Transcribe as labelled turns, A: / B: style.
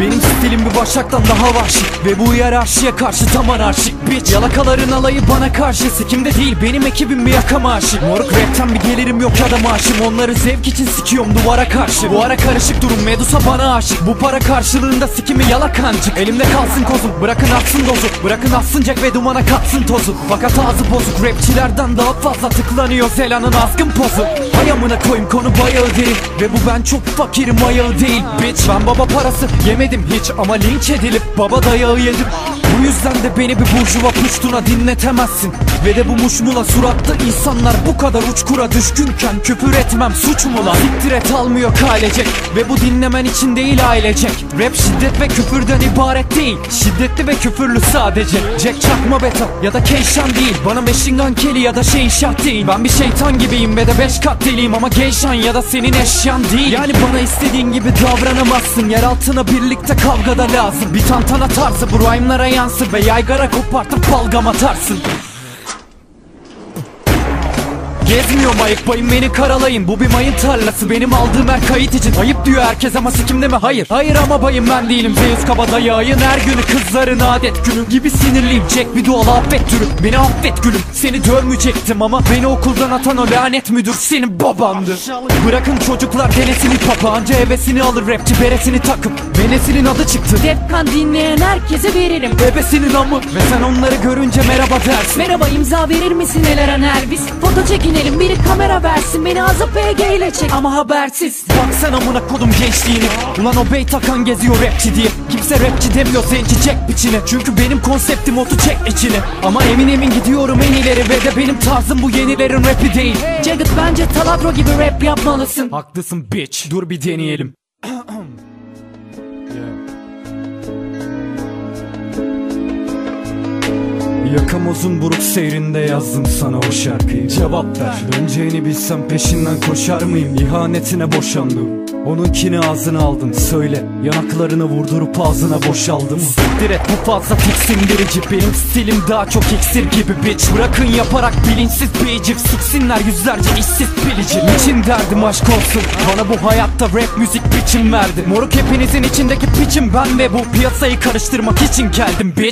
A: Benim stilim bir başaktan daha vahşi Ve bu hiyerarşiye karşı tam anarşik. Bitch Yalakaların alayı bana karşı. Sikimde değil benim ekibim bir yakama aşık Moruk rapten bir gelirim yok ya da maaşım. Onları zevk için sikiyorum duvara karşı. Bu ara karışık durum Medusa bana aşık. Bu para karşılığında sikimi yalakancık. Elimde kalsın kozum bırakın atsın dozu. Bırakın atsın Jack ve dumana katsın tozu. Fakat ağzı bozuk rapçilerden daha fazla tıklanıyor Zela'nın azgın pozu Hay amına koyayım konu bayağı derin Ve bu ben çok fakirim ayağı değil. Bitch Ben baba parası yemedim hiç ama linç edilip baba dayağı yedim bu yüzden de beni bir burjuva puştuna dinletemezsin. Ve de bu muşmula suratlı insanlar bu kadar uçkura düşkünken Küfür etmem suç mu lan? Siktir almıyor kailecek. Ve bu dinlemen için değil ailecek. Rap şiddet ve küfürden ibaret değil. Şiddetli ve küfürlü sadece. Jack çakma beta ya da Keyşan değil. Bana Machine Gun Kelly ya da şey şart değil. Ben bir şeytan gibiyim ve de beş kat deliyim Ama Geyşan ya da senin eşyan değil. Yani bana istediğin gibi davranamazsın. Yer altına birlikte kavgada lazım. Bir tantana tarzı bu rhyme'lara yansır Ve yaygara kopartıp balgam atarsın Gezmiyorum ayıkmayın beni karalayın. Bu bir mayın tarlası benim aldığım her kayıt için. Ayıp diyor herkes ama sikimde mi hayır. Hayır ama bayım ben değilim. Zeus kabadayağın her günü kızların adet günü. Gibi sinirliyim çek bir dual affet türü. Beni affet gülüm seni dövmeyecektim ama Beni okuldan atan o lanet müdür senin babandı. Bırakın çocuklar denesin hip hop'a Anca hevesini alır rapçi beresini takıp Venesinin adı çıktı.
B: Defkan dinleyen herkese veririm.
A: Bebesinin amı. Ve sen onları görünce merhaba dersin.
B: Merhaba imza verir misin Eleren Elvis Foto çekinelim biri kamera versin Beni azı PG ile çek. Ama habersiz.
A: Bak sen amına kodum gençliğini. Ulan o bey takan geziyor rapçi diye. Kimse rapçi demiyor zenci çek biçine Çünkü benim konseptim otu çek içine Ama emin emin gidiyorum en ileri Ve de benim tarzım bu yenilerin rapi değil.
B: Jagged bence Taladro gibi rap yapmalısın.
A: Haklısın bitch dur bir deneyelim Yakamozun buruk seyrinde yazdım sana o şarkıyı. Cevap ver. Döneceğini bilsem peşinden koşar mıyım? İhanetine boşandım. Onunkini ağzına aldın söyle. Yanaklarını vurdurup ağzına boşaldım. Siktir et bu fazla tiksindirici Benim stilim daha çok iksir gibi bitch. Bırakın yaparak bilinçsiz beycik. Siksinler yüzlerce işsiz bilici Niçin derdim aşk olsun. Bana bu hayatta rap müzik biçim verdi. Moruk hepinizin içindeki piçim ben Ve bu piyasayı karıştırmak için geldim bitch